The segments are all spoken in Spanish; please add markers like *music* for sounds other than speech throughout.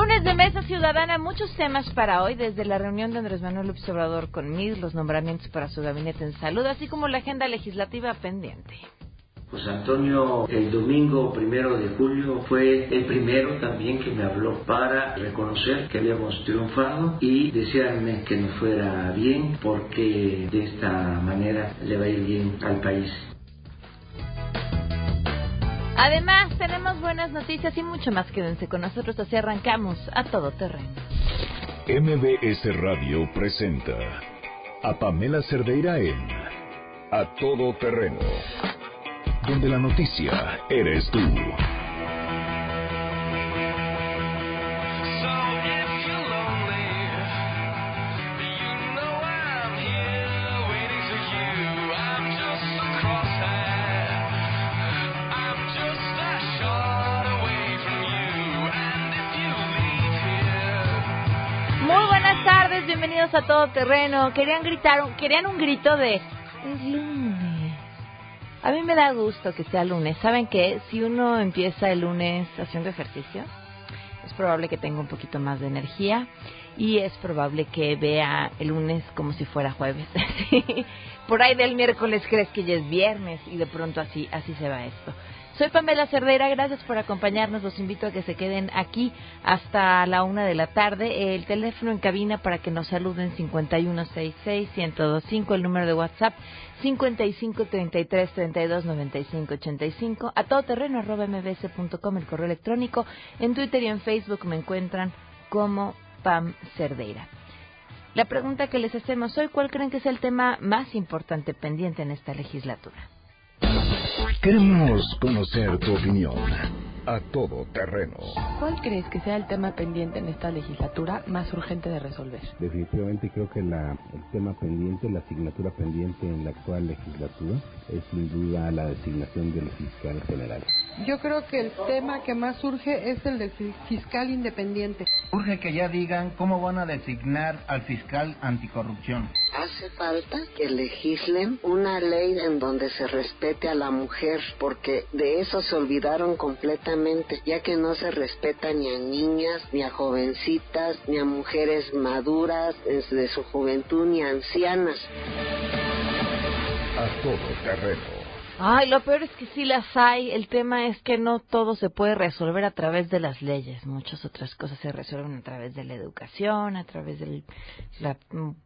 Lunes de Mesa Ciudadana, muchos temas para hoy, desde la reunión de Andrés Manuel López Obrador con MIR, los nombramientos para su gabinete en salud, así como la agenda legislativa pendiente. Pues Antonio, el domingo primero de julio fue el primero también que me habló para reconocer que habíamos triunfado y desearme que nos fuera bien porque de esta manera le va a ir bien al país. Además, tenemos buenas noticias y mucho más. Quédense con nosotros, así arrancamos a todo terreno. MBS Radio presenta a Pamela Cerdeira en A Todo Terreno, donde la noticia eres tú. A Todo Terreno. Querían gritar, querían un grito de es lunes. A mí me da gusto que sea lunes. ¿Saben qué? Si uno empieza el lunes haciendo ejercicio, es probable que tenga un poquito más de energía y es probable que vea el lunes como si fuera jueves. *laughs* Por ahí del miércoles crees que ya es viernes y de pronto así así se va esto. Soy Pamela Cerdeira, gracias por acompañarnos. Los invito a que se queden aquí hasta la una de la tarde. El teléfono en cabina para que nos saluden 5166-1025, el número de WhatsApp 5533329585, a todoterreno arroba mbs.com, el correo electrónico. En Twitter y en Facebook me encuentran como Pam Cerdeira. La pregunta que les hacemos hoy, ¿cuál creen que es el tema más importante pendiente en esta legislatura? Queremos conocer tu opinión. A todo terreno. ¿Cuál crees que sea el tema pendiente en esta legislatura más urgente de resolver? Definitivamente creo que la, el tema pendiente, la asignatura pendiente en la actual legislatura es sin duda la designación del fiscal general. Yo creo que el tema que más urge es el del fiscal independiente. Urge que ya digan cómo van a designar al fiscal anticorrupción. Hace falta que legislen una ley en donde se respete a la mujer, porque de eso se olvidaron completamente, ya que no se respeta ni a niñas, ni a jovencitas, ni a mujeres maduras desde su juventud, ni a ancianas. A todo. Ay, lo peor es que sí las hay. El tema es que no todo se puede resolver a través de las leyes. Muchas otras cosas se resuelven a través de la educación, a través de la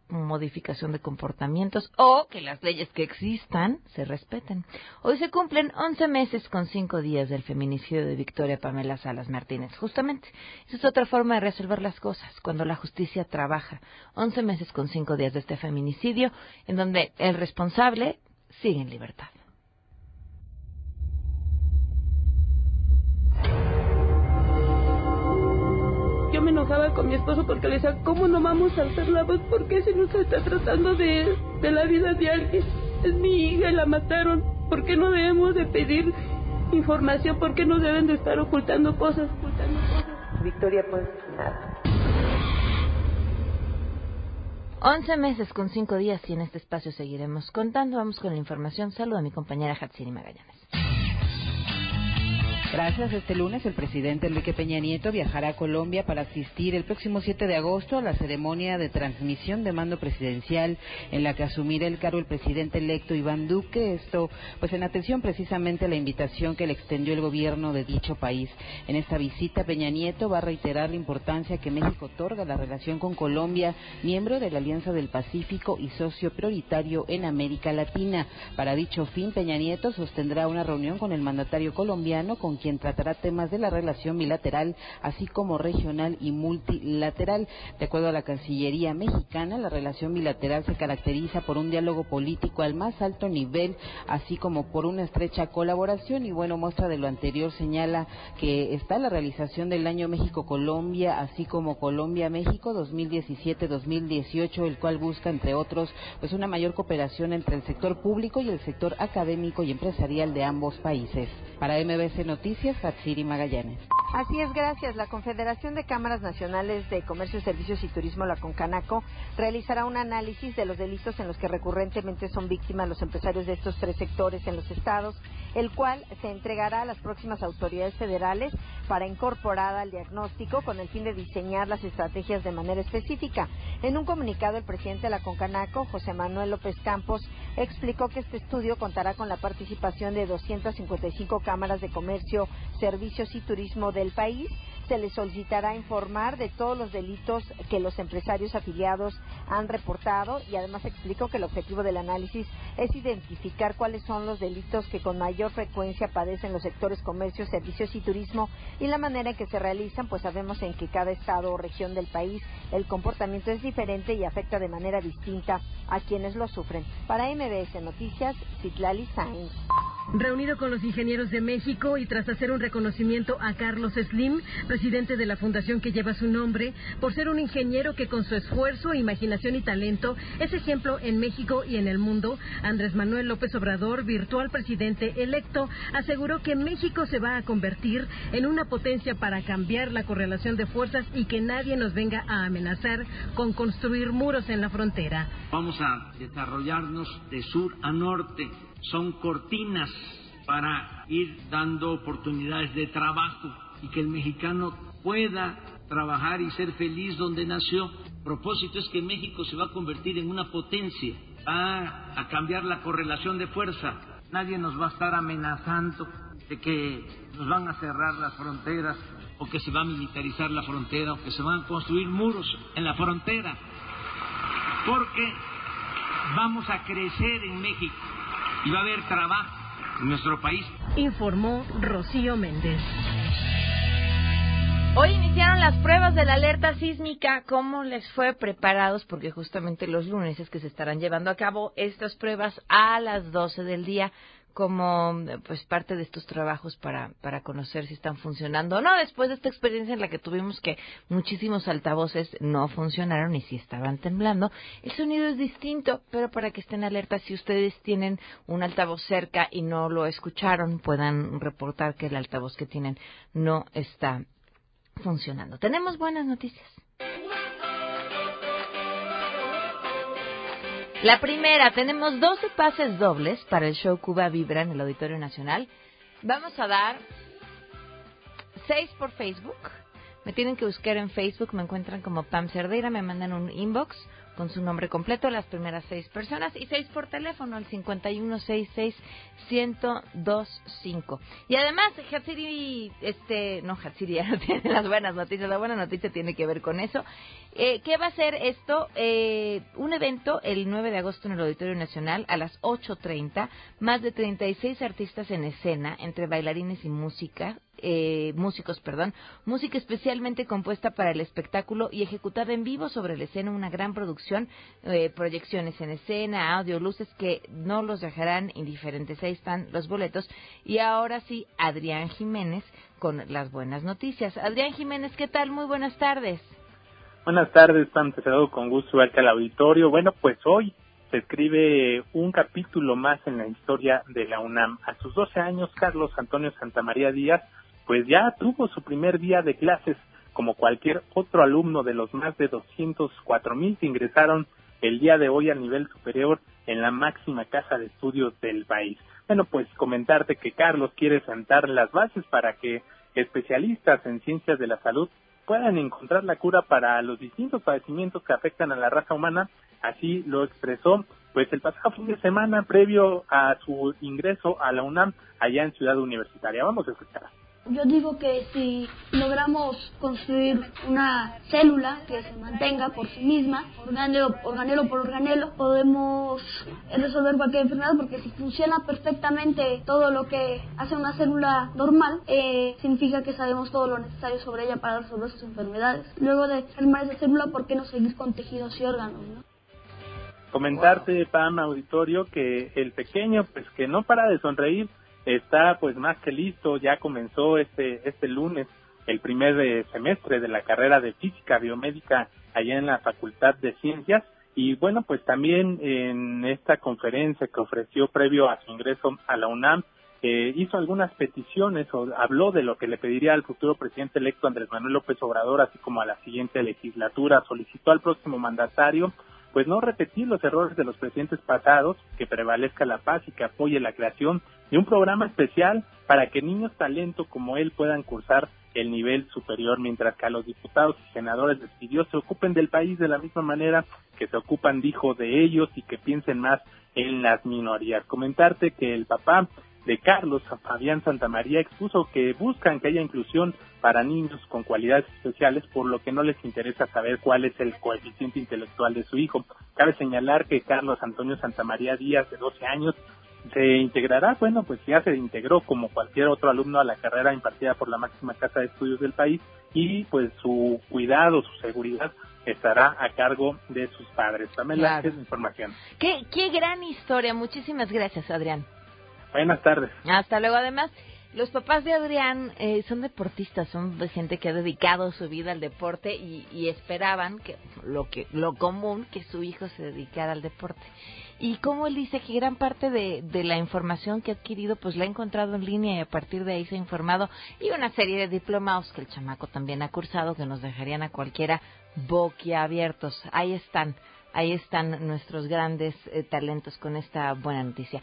modificación de comportamientos o que las leyes que existan se respeten. Hoy se cumplen 11 meses con 5 días del feminicidio de Victoria Pamela Salas Martínez. Justamente, esa es otra forma de resolver las cosas, cuando la justicia trabaja. 11 meses con 5 días de este feminicidio, en donde el responsable sigue en libertad. Enojaba con mi esposo porque le decía, ¿cómo no vamos a alzar la voz? ¿Por qué se nos está tratando de, de la vida de alguien? Es mi hija y la mataron. ¿Por qué no debemos de pedir información? ¿Por qué no deben de estar ocultando cosas? Ocultando cosas? Victoria, pues nada. 11 meses con 5 días y en este espacio seguiremos contando. Vamos con la información. Saludo a mi compañera Hatsini Magallanes. Gracias. Este lunes el presidente Enrique Peña Nieto viajará a Colombia para asistir el próximo 7 de agosto a la ceremonia de transmisión de mando presidencial en la que asumirá el cargo el presidente electo Iván Duque. Esto, pues en atención precisamente a la invitación que le extendió el gobierno de dicho país. En esta visita Peña Nieto va a reiterar la importancia que México otorga a la relación con Colombia, miembro de la Alianza del Pacífico y socio prioritario en América Latina. Para dicho fin, Peña Nieto sostendrá una reunión con el mandatario colombiano con quien tratará temas de la relación bilateral, así como regional y multilateral. De acuerdo a la Cancillería mexicana, la relación bilateral se caracteriza por un diálogo político al más alto nivel, así como por una estrecha colaboración. Y bueno, muestra de lo anterior señala que está la realización del año México-Colombia, así como Colombia-México 2017-2018, el cual busca, entre otros, pues una mayor cooperación entre el sector público y el sector académico y empresarial de ambos países. Para MBC Noticias, Hatsiri Magallanes. Así es, gracias. La Confederación de Cámaras Nacionales de Comercio, Servicios y Turismo, la CONCANACO, realizará un análisis de los delitos en los que recurrentemente son víctimas los empresarios de estos tres sectores en los estados, el cual se entregará a las próximas autoridades federales para incorporar al diagnóstico con el fin de diseñar las estrategias de manera específica. En un comunicado, el presidente de la CONCANACO, José Manuel López Campos, explicó que este estudio contará con la participación de 255 cámaras de comercio, servicios y turismo de el país, se les solicitará informar de todos los delitos que los empresarios afiliados han reportado y además explicó que el objetivo del análisis es identificar cuáles son los delitos que con mayor frecuencia padecen los sectores comercio, servicios y turismo y la manera en que se realizan, pues sabemos en que cada estado o región del país el comportamiento es diferente y afecta de manera distinta a quienes lo sufren. Para MBS Noticias, Citlali Sainz. Reunido con los ingenieros de México y tras hacer un reconocimiento a Carlos Slim, presidente de la fundación que lleva su nombre, por ser un ingeniero que con su esfuerzo, imaginación y talento es ejemplo en México y en el mundo, Andrés Manuel López Obrador, virtual presidente electo, aseguró que México se va a convertir en una potencia para cambiar la correlación de fuerzas y que nadie nos venga a amenazar con construir muros en la frontera. Vamos a desarrollarnos de sur a norte son cortinas para ir dando oportunidades de trabajo y que el mexicano pueda trabajar y ser feliz donde nació. Propósito es que México se va a convertir en una potencia, va a cambiar la correlación de fuerza. Nadie nos va a estar amenazando de que nos van a cerrar las fronteras o que se va a militarizar la frontera o que se van a construir muros en la frontera. Porque vamos a crecer en México y va a haber trabajo en nuestro país. Informó Rocío Méndez. Hoy iniciaron las pruebas de la alerta sísmica. ¿Cómo les fue preparados? Porque justamente los lunes es que se estarán llevando a cabo estas pruebas a las 12 del día como pues parte de estos trabajos para, para conocer si están funcionando o no, después de esta experiencia en la que tuvimos que muchísimos altavoces no funcionaron y si estaban temblando, el sonido es distinto, pero para que estén alerta, si ustedes tienen un altavoz cerca y no lo escucharon, puedan reportar que el altavoz que tienen no está funcionando. Tenemos buenas noticias. La primera, tenemos 12 pases dobles para el show Cuba Vibra en el Auditorio Nacional. Vamos a dar 6 por Facebook. Me tienen que buscar en Facebook, me encuentran como Pam Cerdeira, me mandan un inbox con su nombre completo, las primeras seis personas, y seis por teléfono, al 5166-1025. Y además, Hatsiri, este, no, Hatsiri *laughs* ya no tiene las buenas noticias, la buena noticia tiene que ver con eso. Eh, ¿Qué va a ser esto? Eh, un evento el 9 de agosto en el Auditorio Nacional a las 8.30, más de 36 artistas en escena, entre bailarines y música, eh, músicos, perdón, música especialmente compuesta para el espectáculo y ejecutada en vivo sobre la escena, una gran producción, eh, proyecciones en escena, audio, luces que no los dejarán indiferentes. Ahí están los boletos. Y ahora sí, Adrián Jiménez con las buenas noticias. Adrián Jiménez, ¿qué tal? Muy buenas tardes. Buenas tardes, Pam, con gusto verte al auditorio. Bueno, pues hoy se escribe un capítulo más en la historia de la UNAM. A sus 12 años, Carlos Antonio Santamaría Díaz pues ya tuvo su primer día de clases como cualquier otro alumno de los más de 204 mil que ingresaron el día de hoy al nivel superior en la máxima casa de estudios del país. Bueno, pues comentarte que Carlos quiere sentar las bases para que especialistas en ciencias de la salud puedan encontrar la cura para los distintos padecimientos que afectan a la raza humana. Así lo expresó pues el pasado fin de semana previo a su ingreso a la UNAM allá en Ciudad Universitaria. Vamos a escuchar. Yo digo que si logramos construir una célula que se mantenga por sí misma, organelo, organelo por organelo, podemos resolver cualquier enfermedad porque si funciona perfectamente todo lo que hace una célula normal, eh, significa que sabemos todo lo necesario sobre ella para resolver sus enfermedades. Luego de formar esa célula, ¿por qué no seguir con tejidos y órganos? Comentarte, Pam, auditorio, que el pequeño, pues que no para de sonreír, está pues más que listo, ya comenzó este, este lunes el primer eh, semestre de la carrera de física biomédica allá en la Facultad de Ciencias y bueno pues también en esta conferencia que ofreció previo a su ingreso a la UNAM eh, hizo algunas peticiones o habló de lo que le pediría al futuro presidente electo Andrés Manuel López Obrador, así como a la siguiente legislatura. Solicitó al próximo mandatario pues no repetir los errores de los presidentes pasados, que prevalezca la paz y que apoye la creación de un programa especial para que niños talento como él puedan cursar el nivel superior, mientras que a los diputados y senadores les pidió se ocupen del país de la misma manera que se ocupan, dijo, de ellos y que piensen más en las minorías. Comentarte que el papá de Carlos Fabián Santamaría expuso que buscan que haya inclusión para niños con cualidades especiales, por lo que no les interesa saber cuál es el coeficiente intelectual de su hijo. Cabe señalar que Carlos Antonio Santamaría Díaz, de 12 años, se integrará, bueno, pues ya se integró como cualquier otro alumno a la carrera impartida por la máxima casa de estudios del país y pues su cuidado, su seguridad estará a cargo de sus padres. Pamela, Claro. es información. Qué, qué gran historia. Muchísimas gracias, Adrián. Buenas tardes. Hasta luego. Además, los papás de Adrián eh, son deportistas, son gente que ha dedicado su vida al deporte y, y esperaban que lo que lo común que su hijo se dedicara al deporte. Y como él dice que gran parte de, de la información que ha adquirido, pues la ha encontrado en línea y a partir de ahí se ha informado y una serie de diplomados que el chamaco también ha cursado que nos dejarían a cualquiera boquiabiertos. Ahí están, ahí están nuestros grandes eh, talentos con esta buena noticia.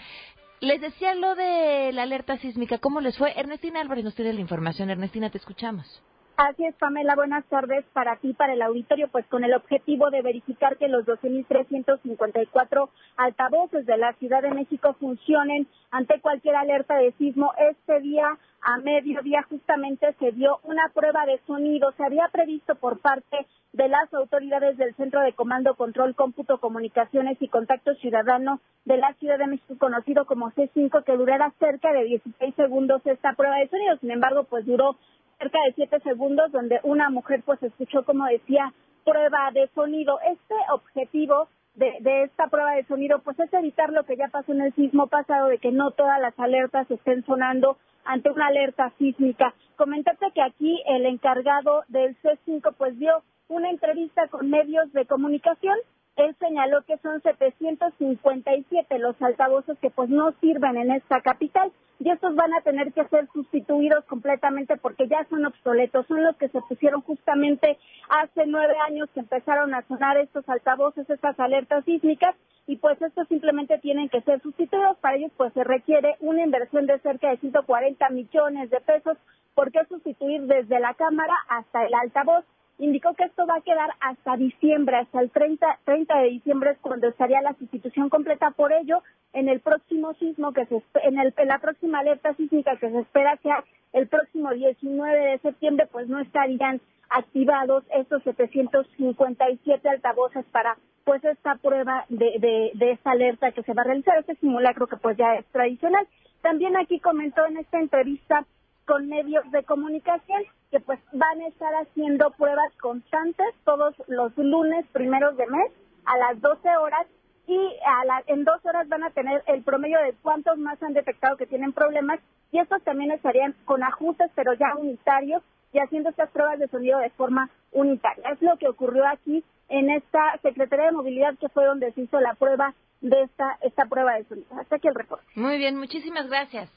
Les decía lo de la alerta sísmica, ¿cómo les fue? Ernestina Álvarez nos tiene la información. Ernestina, te escuchamos. Así es, Pamela. Buenas tardes para ti, para el auditorio, pues con el objetivo de verificar que los 12.354 altavoces de la Ciudad de México funcionen ante cualquier alerta de sismo. Este día, a mediodía, justamente se dio una prueba de sonido. Se había previsto por parte de las autoridades del Centro de Comando, Control, Cómputo, Comunicaciones y Contacto Ciudadano de la Ciudad de México, conocido como C5, que durara cerca de 16 segundos esta prueba de sonido. Sin embargo, pues duró cerca de 7 segundos, donde una mujer pues escuchó, como decía, prueba de sonido. Este objetivo de, de esta prueba de sonido pues es evitar lo que ya pasó en el sismo pasado, de que no todas las alertas estén sonando ante una alerta sísmica. Comentarte que aquí el encargado del C5 pues dio una entrevista con medios de comunicación. Él señaló que son 757 los altavoces que pues no sirven en esta capital y estos van a tener que ser sustituidos completamente porque ya son obsoletos. Son los que se pusieron justamente hace nueve años que empezaron a sonar estos altavoces, estas alertas sísmicas y pues estos simplemente tienen que ser sustituidos. Para ellos pues se requiere una inversión de cerca de 140 millones de pesos porque sustituir desde la cámara hasta el altavoz indicó que esto va a quedar hasta diciembre, hasta el 30, 30 de diciembre es cuando estaría la sustitución completa. Por ello, en el próximo sismo que se en, el, en la próxima alerta sísmica que se espera sea el próximo 19 de septiembre, pues no estarían activados estos 757 altavoces para pues esta prueba de, de, de esta alerta que se va a realizar, este simulacro que pues ya es tradicional. También aquí comentó en esta entrevista con medios de comunicación que pues van a estar haciendo pruebas constantes todos los lunes primeros de mes a las 12 horas y a la- en dos horas van a tener el promedio de cuántos más han detectado que tienen problemas y estos también estarían con ajustes pero ya unitarios y haciendo estas pruebas de sonido de forma unitaria. Es lo que ocurrió aquí en esta Secretaría de Movilidad que fue donde se hizo la prueba de esta, esta prueba de sonido. Hasta aquí el reporte. Muy bien, muchísimas gracias.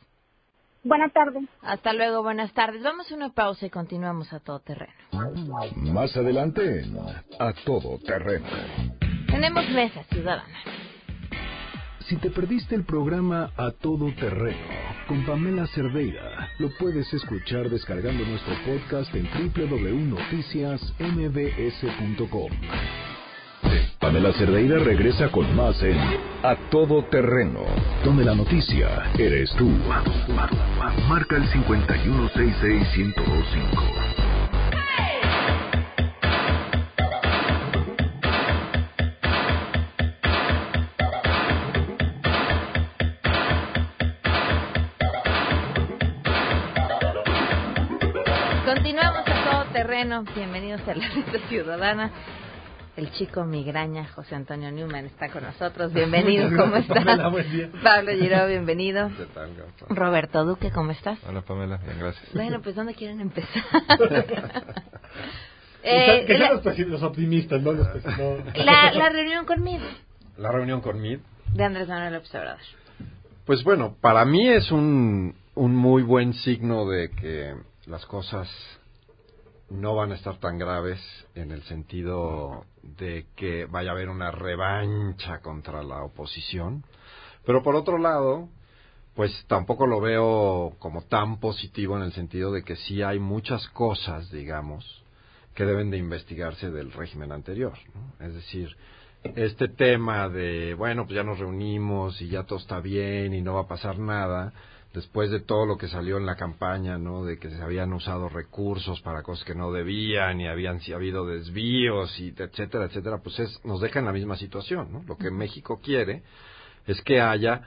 Buenas tardes. Hasta luego, buenas tardes. Vamos a una pausa y continuamos a todo terreno. Más adelante en A Todo Terreno. Tenemos mesa ciudadana. Si te perdiste el programa A Todo Terreno con Pamela Cerdeira, lo puedes escuchar descargando nuestro podcast en www.noticiasmbs.com. Pamela Cerdeira regresa con más en A Todo Terreno, donde la noticia eres tú. Marca el 5166125. Continuamos a todo terreno. Bienvenidos a la Red Ciudadana. El chico migraña, José Antonio Newman, está con nosotros. Bienvenido, *laughs* ¿cómo estás? Pamela, buen día. Pablo Giró, bienvenido. ¿Qué tal, Gafa? Roberto Duque, ¿cómo estás? Hola, Pamela, bien, gracias. Bueno, pues ¿dónde quieren empezar? *laughs* Eh, que sean la, los, optimistas, no los pesi- no. la, la reunión conmigo La reunión con Mid. de Andrés Manuel López Obrador. Pues bueno, para mí es un, un muy buen signo de que las cosas no van a estar tan graves en el sentido de que vaya a haber una revancha contra la oposición. Pero por otro lado, pues tampoco lo veo como tan positivo en el sentido de que sí hay muchas cosas, digamos, que deben de investigarse del régimen anterior. Es decir, este tema de, bueno, pues ya nos reunimos y ya todo está bien y no va a pasar nada, después de todo lo que salió en la campaña, ¿no? De que se habían usado recursos para cosas que no debían y habían si habido desvíos y etcétera, etcétera, pues es, nos deja en la misma situación, ¿no? Lo que México quiere es que haya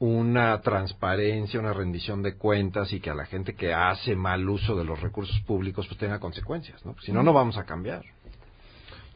una transparencia, una rendición de cuentas y que a la gente que hace mal uso de los recursos públicos pues tenga consecuencias, ¿no? Si no, no vamos a cambiar.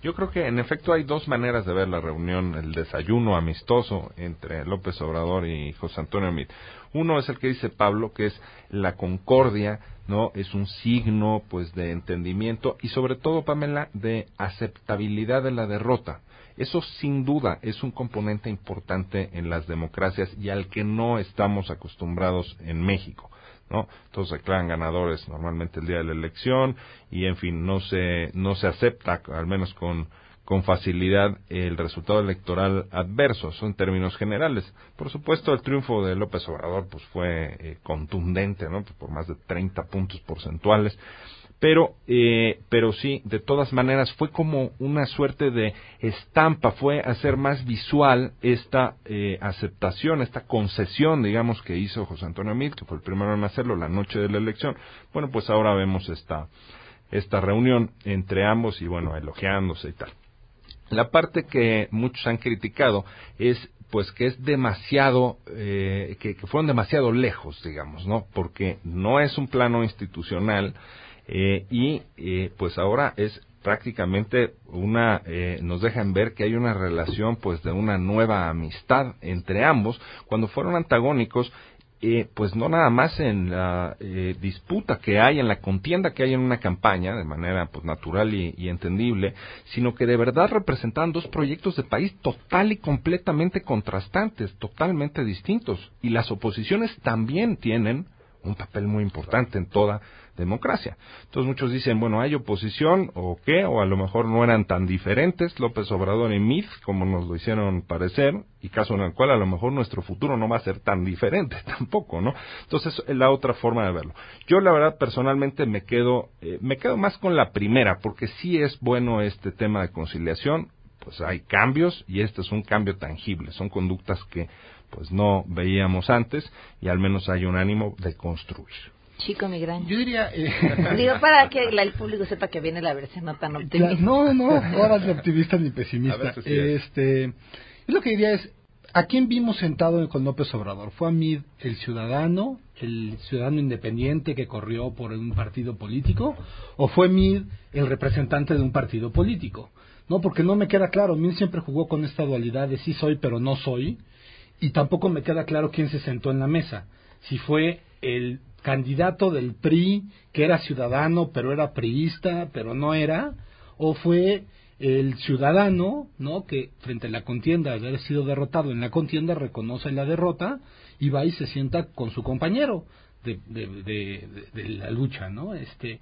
Yo creo que en efecto hay dos maneras de ver la reunión, el desayuno amistoso entre López Obrador y José Antonio Meade. Uno es el que dice Pablo, que es la concordia, ¿no? Es un signo, pues, de entendimiento y sobre todo, Pamela, de aceptabilidad de la derrota. Eso sin duda es un componente importante en las democracias y al que no estamos acostumbrados en México. ¿no? Todos se declaran ganadores normalmente el día de la elección y en fin, no se, no se acepta, al menos con, con facilidad, el resultado electoral adverso, son términos generales. Por supuesto, el triunfo de López Obrador pues fue eh, contundente, ¿no? Por más de 30 puntos porcentuales pero eh, pero sí de todas maneras fue como una suerte de estampa fue hacer más visual esta eh, aceptación esta concesión digamos que hizo José Antonio Meade que fue el primero en hacerlo la noche de la elección bueno pues ahora vemos esta esta reunión entre ambos y bueno elogiándose y tal la parte que muchos han criticado es pues que es demasiado, eh, que, que, fueron demasiado lejos, digamos, ¿no? Porque no es un plano institucional, eh, y eh, pues ahora es prácticamente una eh, nos dejan ver que hay una relación pues de una nueva amistad entre ambos cuando fueron antagónicos eh, pues no nada más en la eh, disputa que hay, en la contienda que hay en una campaña, de manera pues natural y, y, entendible, sino que de verdad representaban dos proyectos de país total y completamente contrastantes, totalmente distintos. Y las oposiciones también tienen un papel muy importante en toda democracia. Entonces muchos dicen, bueno, hay oposición o qué, o a lo mejor no eran tan diferentes López Obrador y MIF como nos lo hicieron parecer, y caso en el cual a lo mejor nuestro futuro no va a ser tan diferente *laughs* tampoco, ¿no? Entonces es la otra forma de verlo. Yo la verdad personalmente me quedo, eh, me quedo más con la primera, porque sí es bueno este tema de conciliación, pues hay cambios y este es un cambio tangible, son conductas que pues no veíamos antes y al menos hay un ánimo de construir. Chico migraña. Yo diría... Eh, *laughs* Digo, para que la, el público sepa que viene la versión no tan optimista. Ya, no, no, *laughs* ahora es optimista ni pesimista. Si este, yo lo que diría es, ¿a quién vimos sentado con López Obrador? ¿Fue a mí el ciudadano, el ciudadano independiente que corrió por un partido político? ¿O fue Mid el representante de un partido político? No, porque no me queda claro. Mid siempre jugó con esta dualidad de sí soy, pero no soy. Y tampoco me queda claro quién se sentó en la mesa. Si fue el candidato del PRI que era ciudadano pero era priista pero no era o fue el ciudadano no que frente a la contienda de haber sido derrotado en la contienda reconoce la derrota y va y se sienta con su compañero de, de, de, de la lucha no este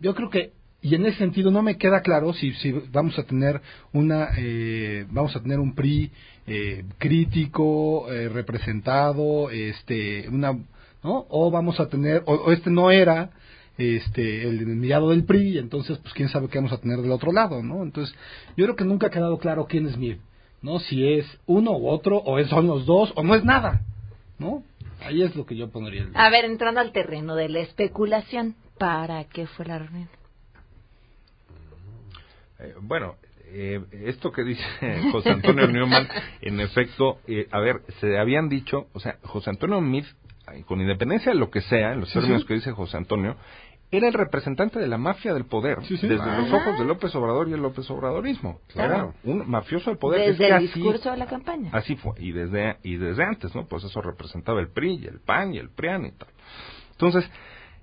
yo creo que y en ese sentido no me queda claro si, si vamos a tener una eh, vamos a tener un PRI eh, crítico eh, representado este una ¿no? O vamos a tener, o, o, este no era este el enviado del PRI, entonces pues quién sabe qué vamos a tener del otro lado, ¿no? Entonces, yo creo que nunca ha quedado claro quién es Mir, ¿no? Si es uno u otro, o son los dos, o no es nada, ¿no? Ahí es lo que yo pondría. El... A ver, entrando al terreno de la especulación, ¿para qué fue la reunión? Eh, bueno, eh, esto que dice *laughs* José Antonio Newman, en efecto, eh, a ver, se habían dicho, o sea, José Antonio Meade con independencia de lo que sea, en los sí, términos sí. que dice José Antonio, era el representante de la mafia del poder, sí, desde Ajá. los ojos de López Obrador y el López Obradorismo. Claro. Era un mafioso del poder. Desde es el así, discurso de la campaña. Así fue, y desde, y desde antes, ¿no? Pues eso representaba el PRI, y el PAN, y el PRIAN y tal. Entonces,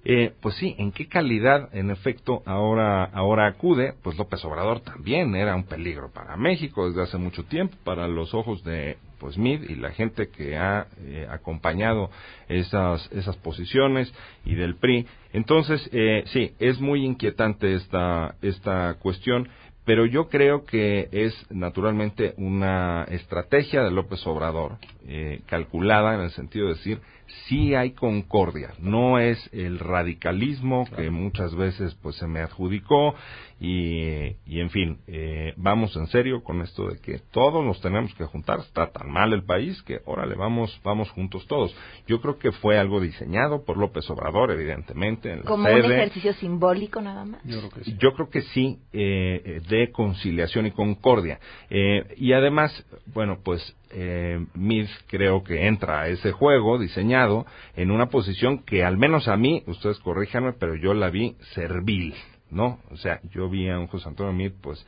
eh, pues sí, ¿en qué calidad, en efecto, ahora, ahora acude? Pues López Obrador también era un peligro para México desde hace mucho tiempo, para los ojos de, pues Mid y la gente que ha eh, acompañado esas, esas posiciones y del PRI. Entonces, eh, sí, es muy inquietante esta, esta cuestión pero yo creo que es naturalmente una estrategia de López Obrador eh, calculada en el sentido de decir sí hay concordia, no es el radicalismo que muchas veces pues se me adjudicó y, y en fin, eh, vamos en serio con esto de que todos nos tenemos que juntar, está tan mal el país que órale, vamos, vamos juntos todos. Yo creo que fue algo diseñado por López Obrador, evidentemente. En Como un ejercicio simbólico nada más. Yo creo que sí, Yo creo que sí eh, de conciliación y concordia. Eh, y además, bueno, pues eh, Mid creo que entra a ese juego diseñado en una posición que al menos a mí, ustedes corríjanme, pero yo la vi servil, ¿no? O sea, yo vi a un José Antonio Mid, pues,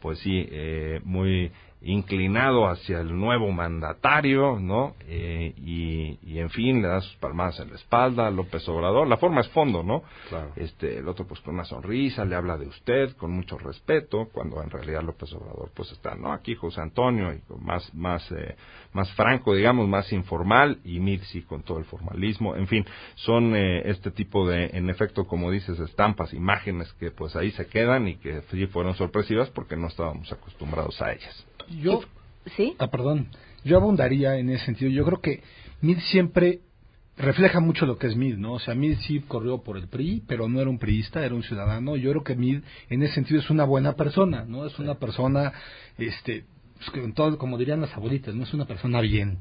pues sí, eh, muy inclinado hacia el nuevo mandatario, ¿no? Eh, y, y, en fin, le da sus palmadas en la espalda a López Obrador. La forma es fondo, ¿no? Claro. Este, el otro pues con una sonrisa, le habla de usted con mucho respeto, cuando en realidad López Obrador pues está, ¿no? Aquí José Antonio, y más, más, eh, más franco, digamos, más informal, y Mirsi con todo el formalismo. En fin, son eh, este tipo de, en efecto, como dices, estampas, imágenes que pues ahí se quedan y que sí fueron sorpresivas porque no estábamos acostumbrados a ellas. Yo, ¿Sí? Ah, perdón. Yo abundaría en ese sentido. Yo creo que Mid siempre refleja mucho lo que es Mid, ¿no? O sea, Mid sí corrió por el PRI, pero no era un priista, era un ciudadano. Yo creo que Mid en ese sentido es una buena persona, ¿no? Es una persona, este, pues, todo, como dirían las abuelitas, no es una persona bien.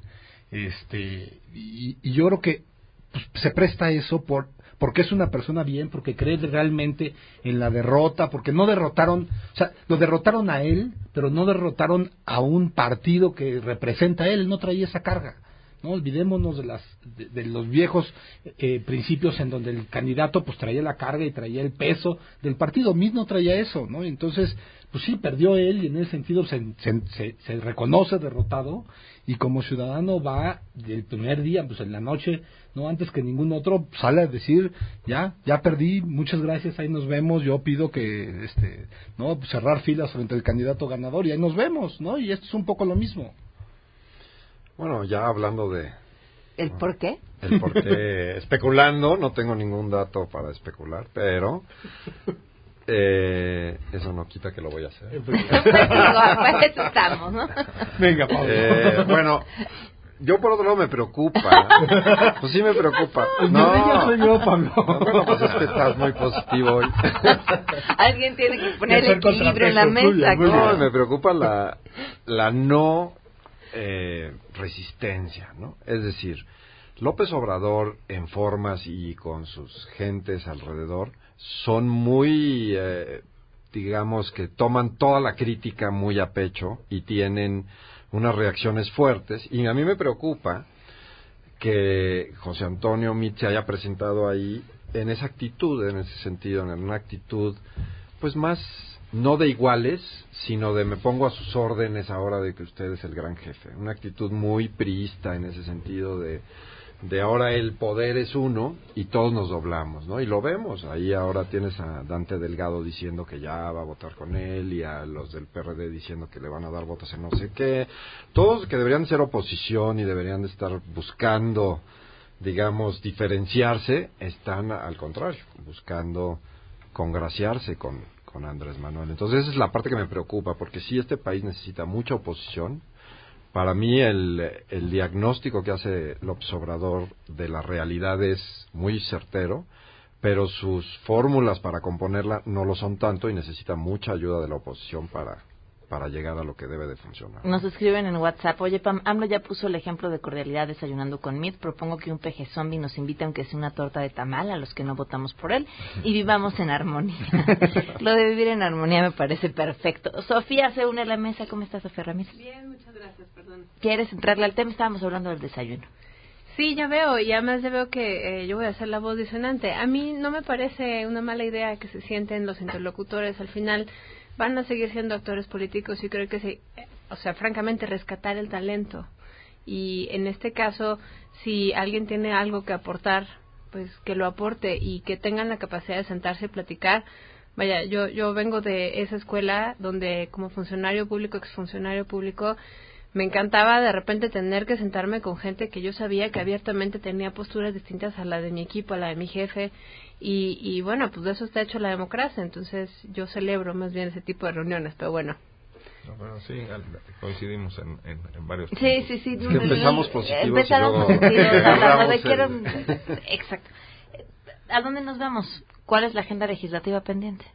Este, y, y yo creo que pues, se presta eso por porque es una persona bien, porque cree realmente en la derrota, porque no derrotaron, o sea, lo derrotaron a él, pero no derrotaron a un partido que representa a él, no traía esa carga. No olvidémonos de, las, de, los viejos eh, principios en donde el candidato pues traía la carga y traía el peso del partido, mismo traía eso, ¿no? Entonces, pues sí, perdió él y en ese sentido se, se, se, se reconoce derrotado y como ciudadano va del primer día, pues en la noche, no antes que ningún otro, sale a decir, ya, ya perdí, muchas gracias, ahí nos vemos, yo pido que, este, no, cerrar filas frente al candidato ganador y ahí nos vemos, ¿no? Y esto es un poco lo mismo. Bueno, ya hablando de... ¿El por qué? El por qué, *laughs* especulando, no tengo ningún dato para especular, pero eh, eso no quita que lo voy a hacer. Eso *laughs* estamos, ¿no? Venga, Pablo. Eh, bueno, yo por otro lado me preocupa. *laughs* Pues sí me preocupa. No, ya soy yo, Pablo. Bueno, pues es que estás muy positivo hoy. Alguien tiene que poner el equilibrio en la mesa. No, me preocupa la, la no eh, resistencia, ¿no? Es decir, López Obrador en formas y con sus gentes alrededor son muy, eh, digamos que toman toda la crítica muy a pecho y tienen unas reacciones fuertes y a mí me preocupa que José Antonio Mit se haya presentado ahí en esa actitud, en ese sentido, en una actitud pues más no de iguales, sino de me pongo a sus órdenes ahora de que usted es el gran jefe. Una actitud muy priista en ese sentido de de ahora el poder es uno y todos nos doblamos, ¿no? Y lo vemos, ahí ahora tienes a Dante Delgado diciendo que ya va a votar con él y a los del PRD diciendo que le van a dar votos en no sé qué, todos que deberían ser oposición y deberían de estar buscando, digamos, diferenciarse, están al contrario, buscando congraciarse con, con Andrés Manuel. Entonces esa es la parte que me preocupa, porque sí este país necesita mucha oposición, para mí el, el, diagnóstico que hace López Obrador de la realidad es muy certero, pero sus fórmulas para componerla no lo son tanto y necesita mucha ayuda de la oposición para, para llegar a lo que debe de funcionar. Nos escriben en WhatsApp, oye Pam, AMLO ya puso el ejemplo de cordialidad desayunando con Mid, propongo que un peje zombie nos invite aunque sea una torta de tamal a los que no votamos por él y *laughs* vivamos en armonía. *laughs* Lo de vivir en armonía me parece perfecto. Sofía se une a la mesa, ¿cómo estás Sofía Ramírez? Bien, muchas gracias, perdón. ¿Quieres entrarle al tema? Estábamos hablando del desayuno. Sí, ya veo, y además ya veo que eh, yo voy a ser la voz disonante. A mí no me parece una mala idea que se sienten los interlocutores al final van a seguir siendo actores políticos y creo que sí, o sea, francamente rescatar el talento. Y en este caso, si alguien tiene algo que aportar, pues que lo aporte y que tengan la capacidad de sentarse y platicar. Vaya, yo yo vengo de esa escuela donde como funcionario público, exfuncionario público, me encantaba de repente tener que sentarme con gente que yo sabía que abiertamente tenía posturas distintas a la de mi equipo, a la de mi jefe, y, y bueno, pues de eso está hecho la democracia, entonces yo celebro más bien ese tipo de reuniones, pero bueno. bueno, sí, coincidimos en, en, varios Sí, sí, sí. empezamos positivos Empezaron positivos, *laughs* de quiero... *laughs* Exacto. ¿A dónde nos vamos? ¿Cuál es la agenda legislativa pendiente?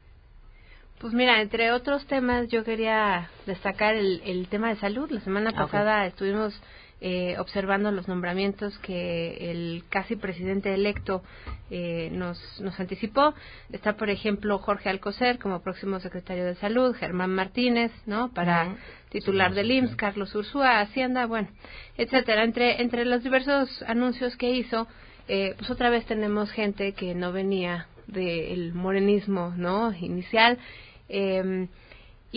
Pues mira, entre otros temas, yo quería destacar el, el tema de salud. La semana Ah, pasada estuvimos eh, observando los nombramientos que el casi presidente electo eh, nos, nos anticipó. Está, por ejemplo, Jorge Alcocer como próximo secretario de Salud, Germán Martínez, ¿no? Para titular del IMSS, Carlos Ursúa, Hacienda, bueno, etcétera. Entre, entre los diversos anuncios que hizo, eh, pues otra vez tenemos gente que no venía del morenismo, ¿no? Inicial. Eh,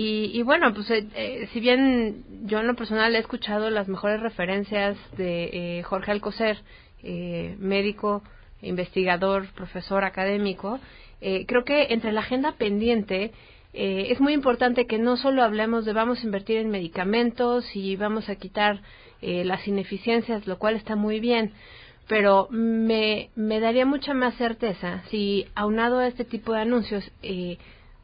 y, bueno, pues eh, eh, si bien yo en lo personal he escuchado las mejores referencias de eh, Jorge Alcocer, eh, médico, investigador, profesor académico, eh, creo que entre la agenda pendiente eh, es muy importante que no solo hablemos de vamos a invertir en medicamentos y vamos a quitar las ineficiencias, lo cual está muy bien, pero me, me daría mucha más certeza si aunado a este tipo de anuncios, eh,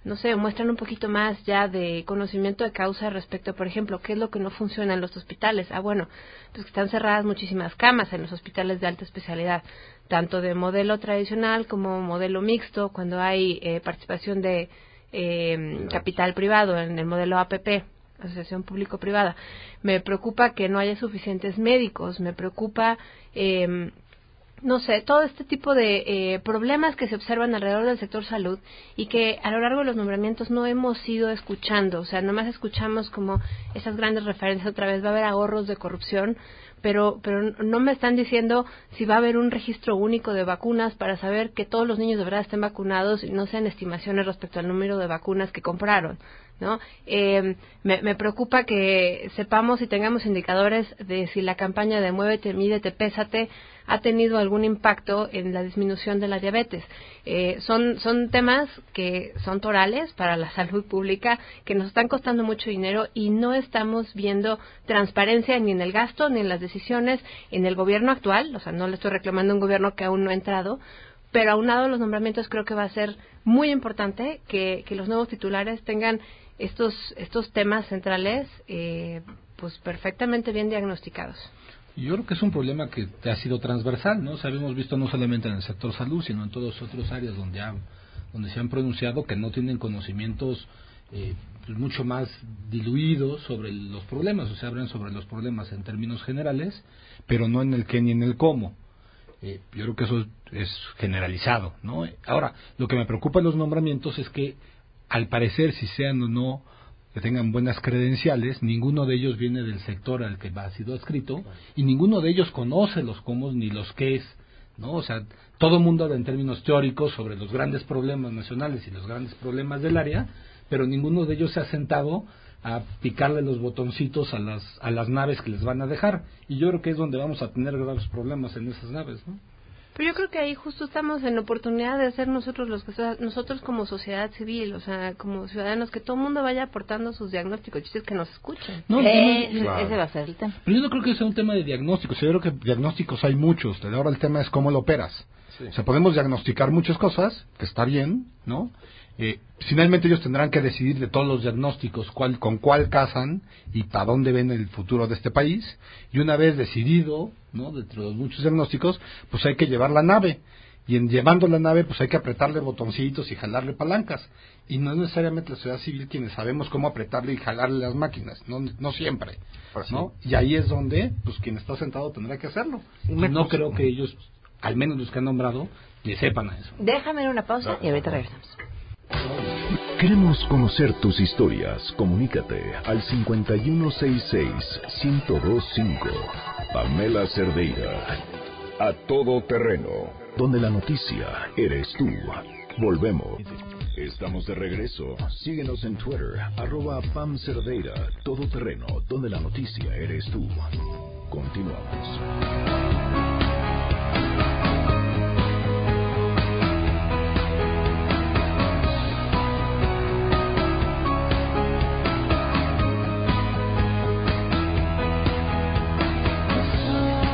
no sé, muestran un poquito más ya de conocimiento de causa respecto, por ejemplo, qué es lo que no funciona en los hospitales. Ah, bueno, pues que están cerradas muchísimas camas en los hospitales de alta especialidad, tanto de modelo tradicional como modelo mixto, cuando hay eh, participación de eh, capital privado en el modelo APP. Asociación Público-Privada. Me preocupa que no haya suficientes médicos, me preocupa eh, no sé, todo este tipo de eh, problemas que se observan alrededor del sector salud y que a lo largo de los nombramientos no hemos ido escuchando. O sea, nomás escuchamos como esas grandes referencias otra vez, va a haber ahorros de corrupción, pero, pero no me están diciendo si va a haber un registro único de vacunas para saber que todos los niños de verdad estén vacunados y no sean estimaciones respecto al número de vacunas que compraron. ¿No? Eh, me, preocupa que sepamos y tengamos indicadores de si la campaña de Muévete, Mídete, Pésate ha tenido algún impacto en la disminución de la diabetes. Eh, son, son temas que son torales para la *laughs* salud pública, que nos están costando mucho dinero y no estamos viendo transparencia ni en el gasto ni en las decisiones en el gobierno actual. O sea, no le estoy reclamando a un gobierno que aún no ha entrado, pero aunado a los nombramientos creo que va a ser muy importante que los nuevos titulares tengan estos, estos temas centrales eh, pues perfectamente bien diagnosticados. Yo creo que es un problema que ha sido transversal, ¿no? O visto no solamente en el sector salud, sino en todas otras áreas donde, ha, donde se han pronunciado que no tienen conocimientos eh, pues mucho más diluidos sobre los problemas, o sea, hablan sobre los problemas en términos generales, pero no en el qué ni en el cómo. Eh, yo creo que eso es generalizado, ¿no? Ahora, lo que me preocupa en los nombramientos es que, al parecer, si sean o no que tengan buenas credenciales, ninguno de ellos viene del sector al que ha sido adscrito y ninguno de ellos conoce los cómo ni los qué es, ¿no? O sea, todo mundo habla en términos teóricos sobre los grandes problemas nacionales y los grandes problemas del área, pero ninguno de ellos se ha sentado a picarle los botoncitos a las a las naves que les van a dejar y yo creo que es donde vamos a tener graves problemas en esas naves, ¿no? Pero yo creo que ahí justo estamos en la oportunidad de ser nosotros los que nosotros como sociedad civil, o sea, como ciudadanos, que todo el mundo vaya aportando sus diagnósticos, chistes que nos escuchen. No, Eh, tema- Ese va a ser el tema. Pero yo no creo que sea un tema de diagnósticos. Yo creo que diagnósticos hay muchos. Ahora el tema es cómo lo operas. O sea, podemos diagnosticar muchas cosas, que está bien, ¿no? Eh, finalmente ellos tendrán que decidir de todos los diagnósticos cuál, con cuál casan y para dónde ven el futuro de este país. Y una vez decidido, ¿no? De entre los muchos diagnósticos, pues hay que llevar la nave. Y en llevando la nave, pues hay que apretarle botoncitos y jalarle palancas. Y no es necesariamente la sociedad civil quienes sabemos cómo apretarle y jalarle las máquinas, no, no siempre. ¿no? Y ahí es donde, pues quien está sentado tendrá que hacerlo. Y no creo que ellos, al menos los que han nombrado, le sepan a eso. Déjame una pausa y ahorita regresamos. Queremos conocer tus historias. Comunícate al 5166-1025. Pamela Cerdeira. A todo terreno. Donde la noticia eres tú. Volvemos. Estamos de regreso. Síguenos en Twitter. Arroba Pam Cerdeira. Todo terreno. Donde la noticia eres tú. Continuamos.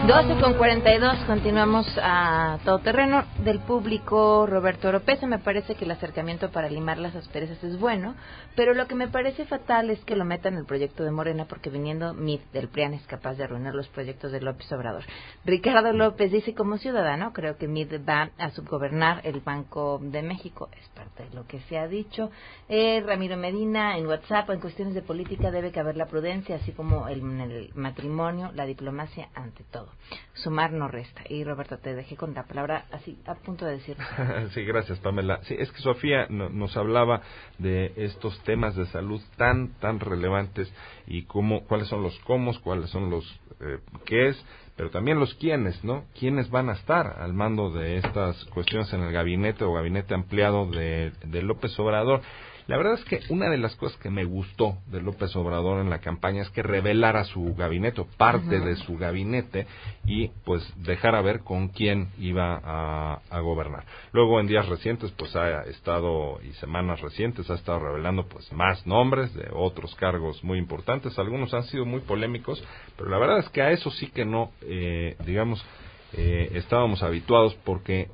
12 con 42, continuamos a todo terreno. Del público, Roberto Oropesa, me parece que el acercamiento para limar las asperezas es bueno, pero lo que me parece fatal es que lo metan en el proyecto de Morena, porque viniendo MIT del PRIAN es capaz de arruinar los proyectos de López Obrador. Ricardo López dice, como ciudadano, creo que MIT va a subgobernar el Banco de México. Es parte de lo que se ha dicho. Eh, Ramiro Medina, en WhatsApp, en cuestiones de política debe caber la prudencia, así como en el matrimonio, la diplomacia ante todo. Sumar no resta. Y Roberto, te dejé con la palabra así a punto de decir. *laughs* sí, gracias, Pamela. Sí, es que Sofía nos hablaba de estos temas de salud tan, tan relevantes y cómo, cuáles son los cómo, cuáles son los eh, qué es, pero también los quiénes, ¿no? ¿Quiénes van a estar al mando de estas cuestiones en el gabinete o gabinete ampliado de, de López Obrador? La verdad es que una de las cosas que me gustó de López Obrador en la campaña es que revelara su gabinete, parte de su gabinete, y pues dejara ver con quién iba a, gobernar. Luego en días recientes, pues ha estado, y semanas recientes, ha estado revelando pues más nombres de otros cargos muy importantes. Algunos han sido muy polémicos, pero la verdad es que a eso sí que no, eh, digamos, eh, estábamos habituados porque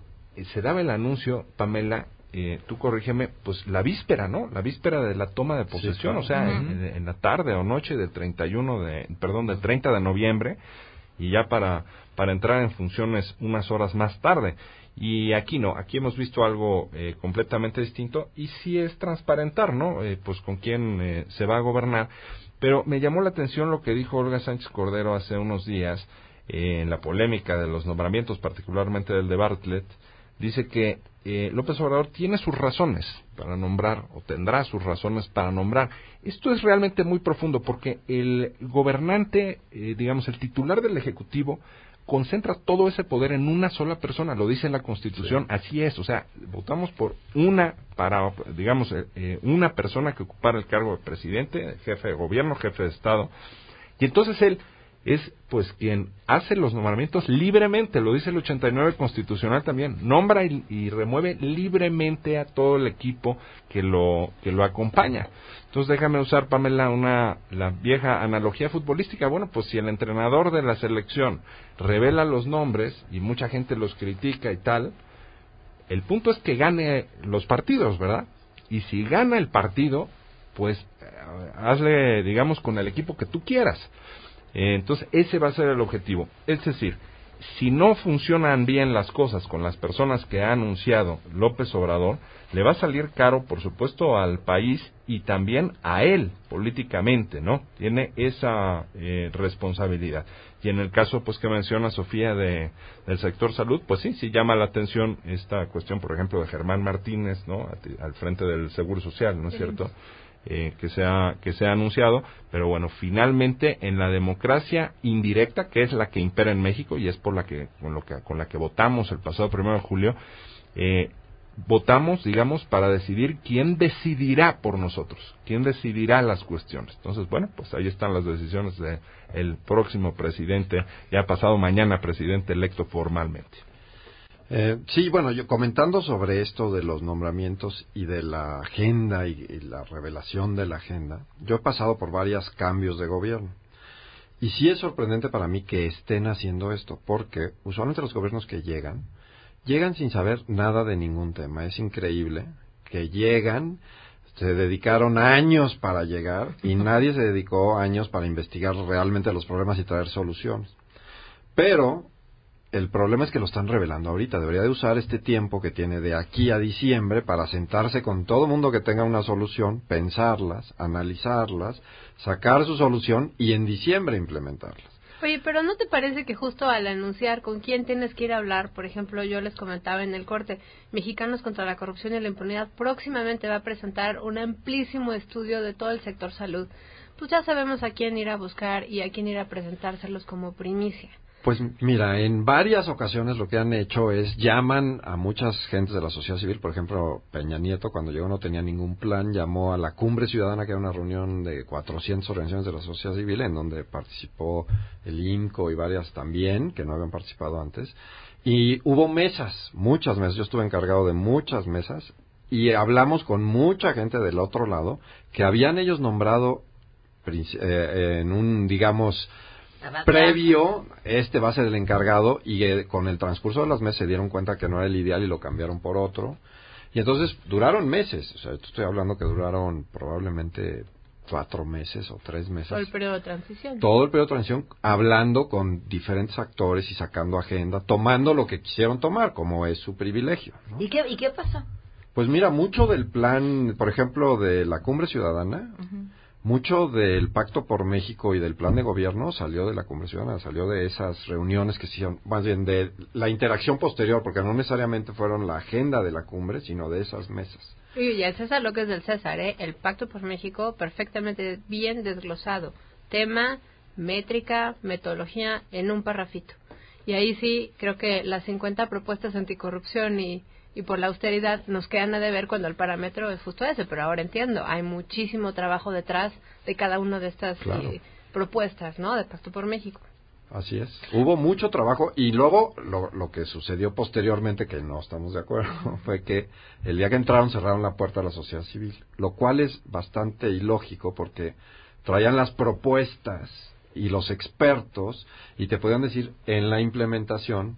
se daba el anuncio, Pamela, eh, tú corrígeme, pues la víspera, ¿no? La víspera de la toma de posesión, o sea, en, la tarde o noche del 31 de, perdón, del 30 de noviembre y ya para, para entrar en funciones unas horas más tarde. Y aquí no, aquí hemos visto algo eh, completamente distinto y sí es transparentar, ¿no? Eh, pues con quién eh, se va a gobernar. Pero me llamó la atención lo que dijo Olga Sánchez Cordero hace unos días en la polémica de los nombramientos, particularmente del de Bartlett. Dice que eh, López Obrador tiene sus razones para nombrar o tendrá sus razones para nombrar. Esto es realmente muy profundo porque el gobernante, eh, digamos, el titular del Ejecutivo, concentra todo ese poder en una sola persona, lo dice la Constitución, así es, o sea, votamos por una, para, digamos, eh, una persona que ocupara el cargo de presidente, jefe de gobierno, jefe de Estado, y entonces él es pues quien hace los nombramientos libremente, lo dice el 89 constitucional también, nombra y, remueve libremente a todo el equipo que lo que lo acompaña. Entonces déjame usar Pamela una la vieja analogía futbolística, bueno, pues si el entrenador de la selección revela los nombres y mucha gente los critica y tal, el punto es que gane los partidos, ¿verdad? Y si gana el partido, pues eh, hazle digamos con el equipo que tú quieras. Eh, entonces, ese va a ser el objetivo. Es decir, si no funcionan bien las cosas con las personas que ha anunciado López Obrador, le va a salir caro, por supuesto, al país y también a él políticamente, ¿no? Tiene esa eh, responsabilidad. Y en el caso, pues, que menciona Sofía de, del sector salud, pues sí, sí llama la atención esta cuestión, por ejemplo, de Germán Martínez, ¿no? Al frente del Seguro Social, ¿no es cierto? Eh, que, se ha, que se anunciado, pero bueno, finalmente en la democracia indirecta, que es la que impera en México y es por la que, con, lo que, con la que votamos el pasado primero de julio, eh, votamos, digamos, para decidir quién decidirá por nosotros, quién decidirá las cuestiones. Entonces, bueno, pues ahí están las decisiones del próximo presidente, ya pasado mañana presidente electo formalmente. Eh, sí, bueno, yo comentando sobre esto de los nombramientos y de la agenda y, la revelación de la agenda, yo he pasado por varios cambios de gobierno. Y sí es sorprendente para mí que estén haciendo esto, porque usualmente los gobiernos que llegan, llegan sin saber nada de ningún tema. Es increíble que llegan, se dedicaron años para llegar y *laughs* nadie se dedicó años para investigar realmente los problemas y traer soluciones. Pero el problema es que lo están revelando ahorita. Debería de usar este tiempo que tiene de aquí a diciembre para sentarse con todo mundo que tenga una solución, pensarlas, analizarlas, sacar su solución y en diciembre implementarlas. Oye, pero ¿no te parece que justo al anunciar con quién tienes que ir a hablar, por ejemplo, yo les comentaba en el corte, Mexicanos contra la Corrupción y la Impunidad próximamente va a presentar un amplísimo estudio de todo el sector salud? Pues ya sabemos a quién ir a buscar y a quién ir a presentárselos como primicia. Pues mira, en varias ocasiones lo que han hecho es llaman a muchas gentes de la sociedad civil, por ejemplo, Peña Nieto cuando llegó no tenía ningún plan, llamó a la Cumbre Ciudadana, que era una reunión de 400 organizaciones de la sociedad civil, en donde participó el INCO y varias también, que no habían participado antes, y hubo mesas, muchas mesas, yo estuve encargado de muchas mesas, y hablamos con mucha gente del otro lado, que habían ellos nombrado eh, en un, digamos, previo, este va a ser el encargado y eh, con el transcurso de los meses se dieron cuenta que no era el ideal y lo cambiaron por otro. Y entonces duraron meses, o sea, estoy hablando que duraron probablemente cuatro meses o tres meses. Todo el periodo de transición. Todo el periodo de transición, hablando con diferentes actores y sacando agenda, tomando lo que quisieron tomar, como es su privilegio. ¿Y, qué, ¿Y qué pasó? Pues mira, mucho del plan, por ejemplo, de la cumbre ciudadana, mucho del Pacto por México y del plan de gobierno salió de la Cumbre Ciudadana, salió de esas reuniones que se hicieron, más bien de la interacción posterior, porque no necesariamente fueron la agenda de la cumbre, sino de esas mesas. Y el César lo que es del César, ¿eh? el Pacto por México perfectamente bien desglosado. Tema, métrica, metodología en un parrafito. Y ahí sí, creo que las 50 propuestas anticorrupción y y por la austeridad nos quedan a deber cuando el parámetro es justo ese, pero ahora entiendo, hay muchísimo trabajo detrás de cada una de estas eh, propuestas, ¿no? De Pacto por México. Así es. Hubo mucho trabajo y luego lo, lo, que sucedió posteriormente, que no estamos de acuerdo, *laughs* fue que el día que entraron cerraron la puerta a la sociedad civil, lo cual es bastante ilógico porque traían las propuestas y los expertos y te podían decir en la implementación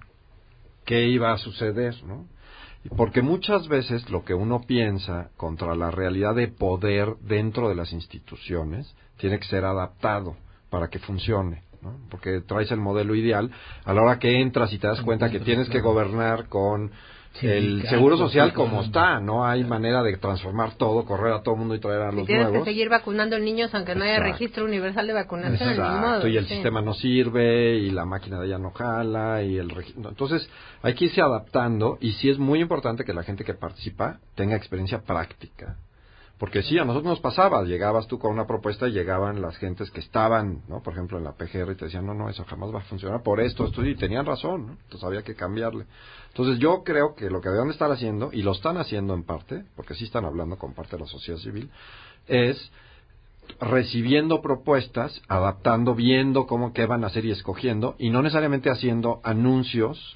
qué iba a suceder, ¿no? Porque muchas veces lo que uno piensa contra la realidad de poder dentro de las instituciones tiene que ser adaptado para que funcione. ¿no? Porque traes el modelo ideal a la hora que entras y te das cuenta que tienes que gobernar con el seguro social como está, no hay manera de transformar todo, correr a todo el mundo y traer a los tienes nuevos. que seguir vacunando niños aunque no haya registro universal de vacunación. Exacto, y el sistema no sirve y la máquina de ella no jala y el entonces hay que irse adaptando y sí es muy importante que la gente que participa tenga experiencia práctica porque sí, a nosotros nos pasaba, llegabas tú con una propuesta y llegaban las gentes que estaban, ¿no? Por ejemplo, en la PGR y te decían, no, no, eso jamás va a funcionar por esto, esto, y tenían razón, ¿no? Entonces había que cambiarle. Entonces yo creo que lo que deben estar haciendo, y lo están haciendo en parte, porque sí están hablando con parte de la sociedad civil, es recibiendo propuestas, adaptando, viendo cómo qué van a hacer y escogiendo, y no necesariamente haciendo anuncios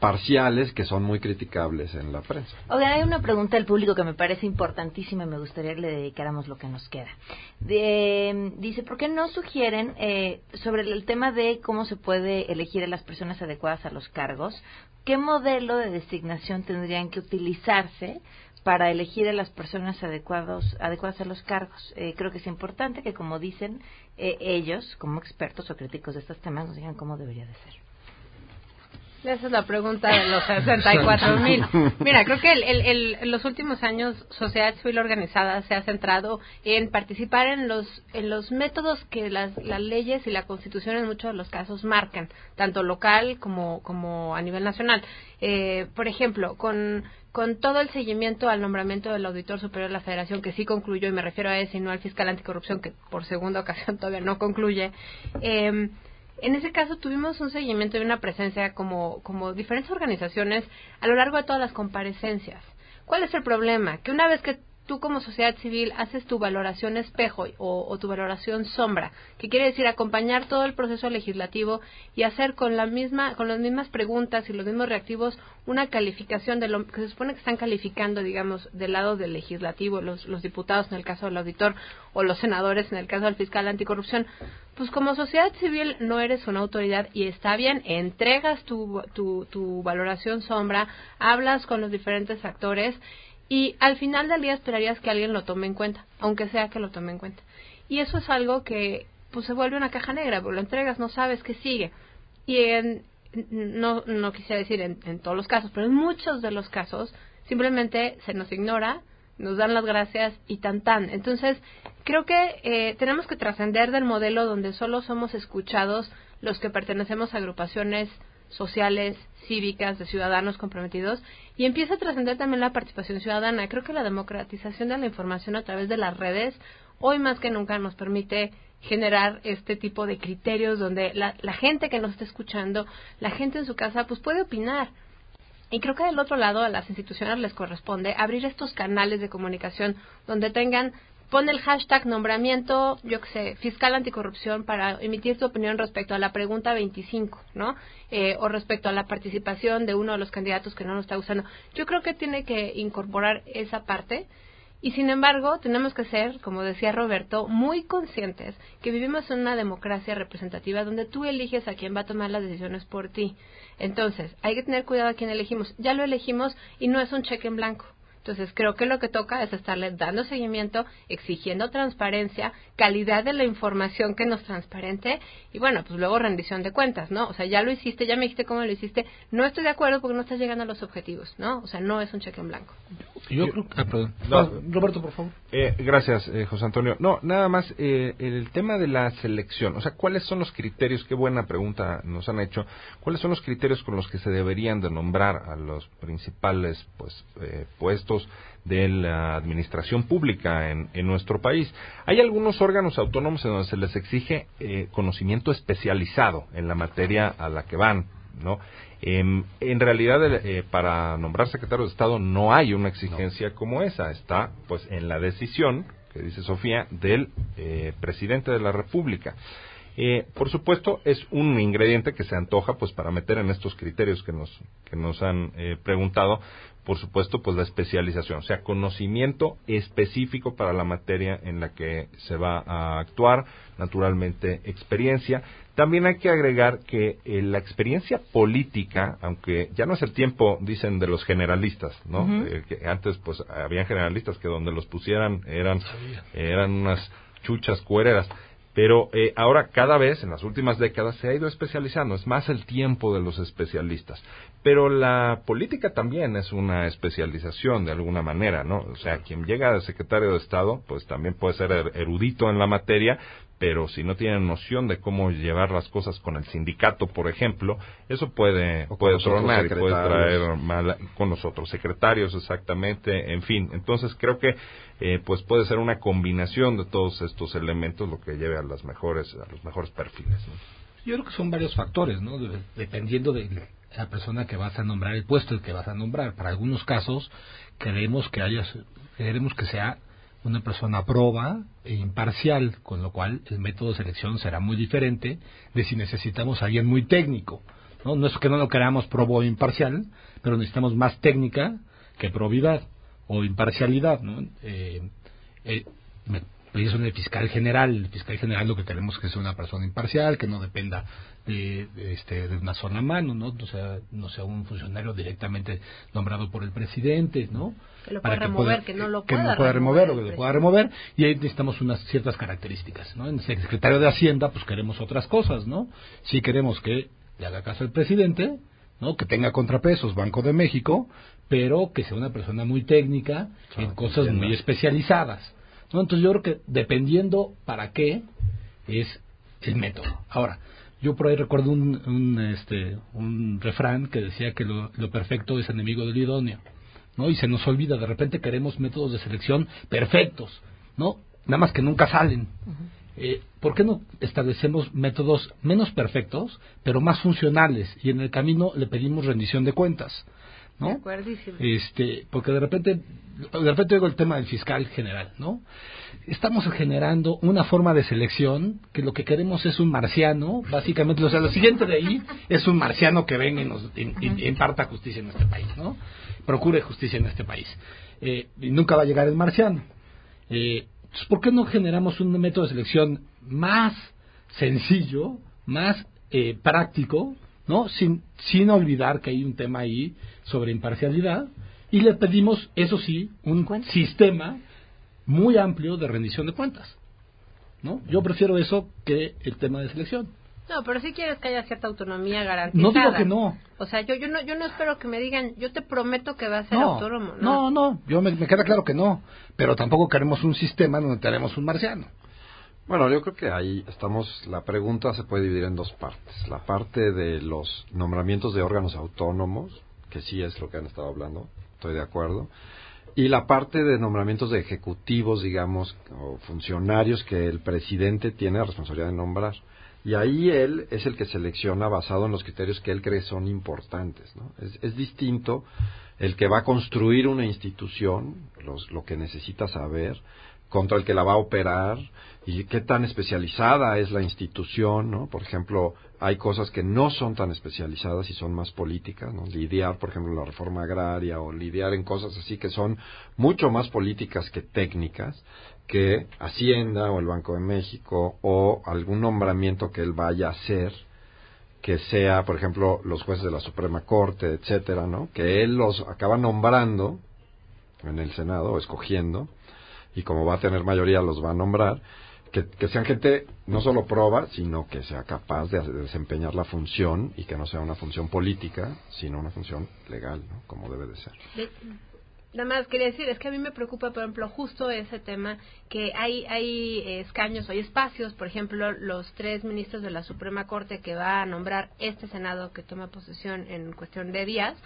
parciales que son muy criticables en la prensa. Oigan, hay una pregunta del público que me parece importantísima y me gustaría que le dedicáramos lo que nos queda. dice, ¿por qué no sugieren eh, sobre el tema de cómo se puede elegir a las personas adecuadas a los cargos? ¿Qué modelo de designación tendrían que utilizarse para elegir a las personas adecuados, adecuadas a los cargos. Eh, creo que es importante que, como dicen eh, ellos, como expertos o críticos de estos temas, nos digan cómo debería de ser. Esa es la pregunta de los 64 mil. *laughs* Mira, creo que en los últimos años Sociedad Civil Organizada se ha centrado en participar en los, en los métodos que las, las leyes y la Constitución en muchos de los casos marcan, tanto local como, como a nivel nacional. Eh, por ejemplo, con, con todo el seguimiento al nombramiento del Auditor Superior de la Federación, que sí concluyó, y me refiero a ese y no al fiscal anticorrupción, que por segunda ocasión todavía no concluye, eh, en ese caso tuvimos un seguimiento y una presencia como, como diferentes organizaciones a lo largo de todas las comparecencias. ¿Cuál es el problema? Que una vez que tú como sociedad civil haces tu valoración espejo o, tu valoración sombra, que quiere decir acompañar todo el proceso legislativo y hacer con la misma, con las mismas preguntas y los mismos reactivos una calificación de lo que se supone que están calificando, digamos, del lado del legislativo, los, los diputados en el caso del auditor o los senadores en el caso del fiscal anticorrupción, pues como sociedad civil no eres una autoridad y está bien, entregas tu, tu, tu valoración sombra, hablas con los diferentes actores y al final del día esperarías que alguien lo tome en cuenta, aunque sea que lo tome en cuenta. Y eso es algo que pues se vuelve una caja negra, porque lo entregas, no sabes qué sigue. Y en, no, no quisiera decir en, en todos los casos, pero en muchos de los casos simplemente se nos ignora, nos dan las gracias y tan tan. Entonces, creo que eh, tenemos que trascender del modelo donde solo somos escuchados los que pertenecemos a agrupaciones sociales, cívicas, de ciudadanos comprometidos y empieza a trascender también la participación ciudadana. Creo que la democratización de la información a través de las redes hoy más que nunca nos permite generar este tipo de criterios donde la, la gente que nos está escuchando, la gente en su casa, pues puede opinar. Y creo que del otro lado a las instituciones les corresponde abrir estos canales de comunicación donde tengan pon el hashtag nombramiento, yo qué sé, fiscal anticorrupción para emitir tu opinión respecto a la pregunta 25, ¿no? Eh, o respecto a la participación de uno de los candidatos que no nos está usando. Yo creo que tiene que incorporar esa parte Y sin embargo, tenemos que ser, como decía Roberto, muy conscientes que vivimos en una democracia representativa donde tú eliges a quién va a tomar las decisiones por ti. Entonces, hay que tener cuidado a quién elegimos. Ya lo elegimos y no es un cheque en blanco. Entonces, creo que lo que toca es estarle dando seguimiento, exigiendo transparencia, calidad de la información que nos transparente y bueno, pues luego rendición de cuentas, ¿no? O sea, ya lo hiciste, ya me dijiste cómo lo hiciste, no estoy de acuerdo porque no estás llegando a los objetivos, ¿no? O sea, no es un cheque en blanco. Yo creo ah, perdón. Ah, Roberto, por favor. Eh, gracias, eh, José Antonio. No, nada más eh, el tema de la selección. O sea, ¿cuáles son los criterios? Qué buena pregunta nos han hecho. ¿Cuáles son los criterios con los que se deberían de nombrar a los principales pues puestos de la administración pública en, nuestro país. Hay algunos órganos autónomos en donde se les exige eh, conocimiento especializado en la materia a la que van, ¿no? Em, en realidad, eh, para nombrar secretario de Estado no hay una exigencia como esa. Está, pues, en la decisión, que dice Sofía, del eh, presidente de la República. Por supuesto, es un ingrediente que se antoja, pues, para meter en estos criterios que nos, que nos han preguntado, por supuesto, pues la especialización, o sea, conocimiento específico para la materia en la que se va a actuar, naturalmente experiencia. También hay que agregar que eh, la experiencia política, aunque ya no es el tiempo, dicen, de los generalistas, ¿no? Eh, que antes, pues, habían generalistas que donde los pusieran eran, eran unas chuchas cuereras pero eh, ahora cada vez, en las últimas décadas, se ha ido especializando. Es más el tiempo de los especialistas. Pero la política también es una especialización de alguna manera, ¿no? O sea, quien llega de secretario de Estado, pues también puede ser er-, erudito en la materia, pero si no tienen noción de cómo llevar las cosas con el sindicato, por ejemplo, eso puede, puede tronar y puede traer mal con los otros secretarios, exactamente, en fin. Entonces creo que eh, pues puede ser una combinación de todos estos elementos lo que lleve a las mejores, a los mejores perfiles. Yo creo que son varios factores, ¿no? Dependiendo de la persona que vas a nombrar, el puesto que vas a nombrar. Para algunos casos queremos que haya, queremos que sea una persona proba e imparcial, con lo cual el método de selección será muy diferente de si necesitamos a alguien muy técnico. No, no es que no lo queramos probo o imparcial, pero necesitamos más técnica que probidad o imparcialidad. ¿no? Eh, eh, es el fiscal general. El fiscal general lo que queremos es que sea una persona imparcial, que no dependa de, este, de una sola mano, ¿no? O sea, no sea un funcionario directamente nombrado por el presidente, ¿no? Que lo pueda remover, que no lo pueda, que no pueda remover, o que lo pueda remover, y ahí necesitamos unas ciertas características, ¿no? En el secretario de Hacienda, pues queremos otras cosas, ¿no? Si queremos que le haga caso al presidente, ¿no? Que tenga contrapesos Banco de México, pero que sea una persona muy técnica en cosas muy especializadas, ¿no? Entonces yo creo que dependiendo para qué es el método. Ahora, yo por ahí recuerdo un, un, este, un refrán que decía que lo, perfecto es enemigo del idóneo, ¿no? Y se nos olvida, de repente queremos métodos de selección perfectos, ¿no? Nada más que nunca salen. eh, ¿Por qué no establecemos métodos menos perfectos, pero más funcionales? Y en el camino le pedimos rendición de cuentas. ¿no? Este, porque de repente, de repente oigo el tema del fiscal general, ¿no? Estamos generando una forma de selección que lo que queremos es un marciano, básicamente, o sea, lo siguiente de ahí es un marciano que venga y nos imparta justicia en este país, ¿no? Procure justicia en este país. Eh, y nunca va a llegar el marciano. Eh, ¿Por qué no generamos un método de selección más sencillo, más eh, práctico, ¿no? Sin, sin olvidar que hay un tema ahí sobre imparcialidad y le pedimos, eso sí, un sistema muy amplio de rendición de cuentas. ¿no? Yo prefiero eso que el tema de selección. No, pero si quieres que haya cierta autonomía garantizada. No digo que no. O sea, yo, yo, no, yo no espero que me digan, yo te prometo que va a ser autónomo. No, no, no yo me, me, queda claro que no. Pero tampoco queremos un sistema donde tenemos un marciano. Bueno, yo creo que ahí estamos, la pregunta se puede dividir en dos partes. La parte de los nombramientos de órganos autónomos, que sí es lo que han estado hablando, estoy de acuerdo. Y la parte de nombramientos de ejecutivos, digamos, o funcionarios que el presidente tiene la responsabilidad de nombrar. Y ahí él es el que selecciona basado en los criterios que él cree son importantes. ¿no? Es, es distinto el que va a construir una institución, los, lo que necesita saber, contra el que la va a operar y qué tan especializada es la institución, ¿no? Por ejemplo, hay cosas que no son tan especializadas y son más políticas, ¿no? Lidiar, por ejemplo, la reforma agraria o lidiar en cosas así que son mucho más políticas que técnicas, que Hacienda o el Banco de México o algún nombramiento que él vaya a hacer que sea, por ejemplo, los jueces de la Suprema Corte, etcétera, ¿no? Que él los acaba nombrando en el Senado, escogiendo, y como va a tener mayoría los va a nombrar, que, sean gente no solo proba, sino que sea capaz de, desempeñar la función y que no sea una función política, sino una función legal. Como debe de ser. Nada más quería decir, es que a mí me preocupa, por ejemplo, justo ese tema, que hay, hay escaños, hay espacios, por ejemplo, los tres ministros de la Suprema Corte que va a nombrar este Senado que toma posesión en cuestión de días,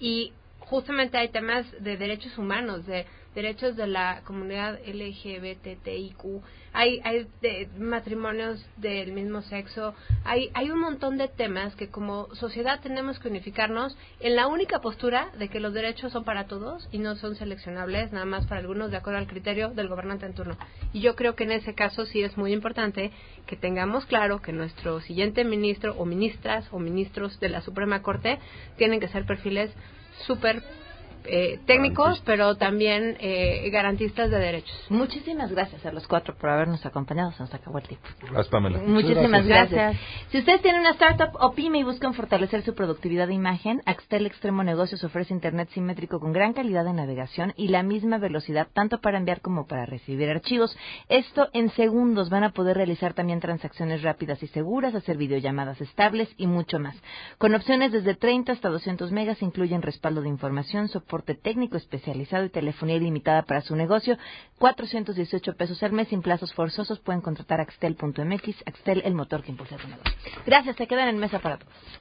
y justamente hay temas de derechos humanos, de derechos de la comunidad LGBTIQ, hay, hay de matrimonios del mismo sexo, hay, hay un montón de temas que como sociedad tenemos que unificarnos en la única postura de que los derechos son para todos y no son seleccionables nada más para algunos de acuerdo al criterio del gobernante en turno. Y yo creo que en ese caso sí es muy importante que tengamos claro que nuestro siguiente ministro o ministras o ministros de la Suprema Corte tienen que ser perfiles súper eh, técnicos, pero también eh, garantistas de derechos. Muchísimas gracias a los cuatro por habernos acompañado. Se nos acabó el tiempo. Gracias, Pamela. Muchísimas gracias. Si ustedes tienen una startup o pyme y buscan fortalecer su productividad de imagen, Axtel Extremo Negocios ofrece Internet simétrico con gran calidad de navegación y la misma velocidad tanto para enviar como para recibir archivos. Esto en segundos. Van a poder realizar también transacciones rápidas y seguras, hacer videollamadas estables y mucho más. Con opciones desde 30 hasta 200 megas incluyen respaldo de información, soporte técnico especializado y telefonía ilimitada para su negocio. 418 pesos al mes sin plazos forzosos. Pueden contratar a Axtel.mx. Axtel, el motor que impulsa tu negocio. Gracias, se quedan en mesa para todos.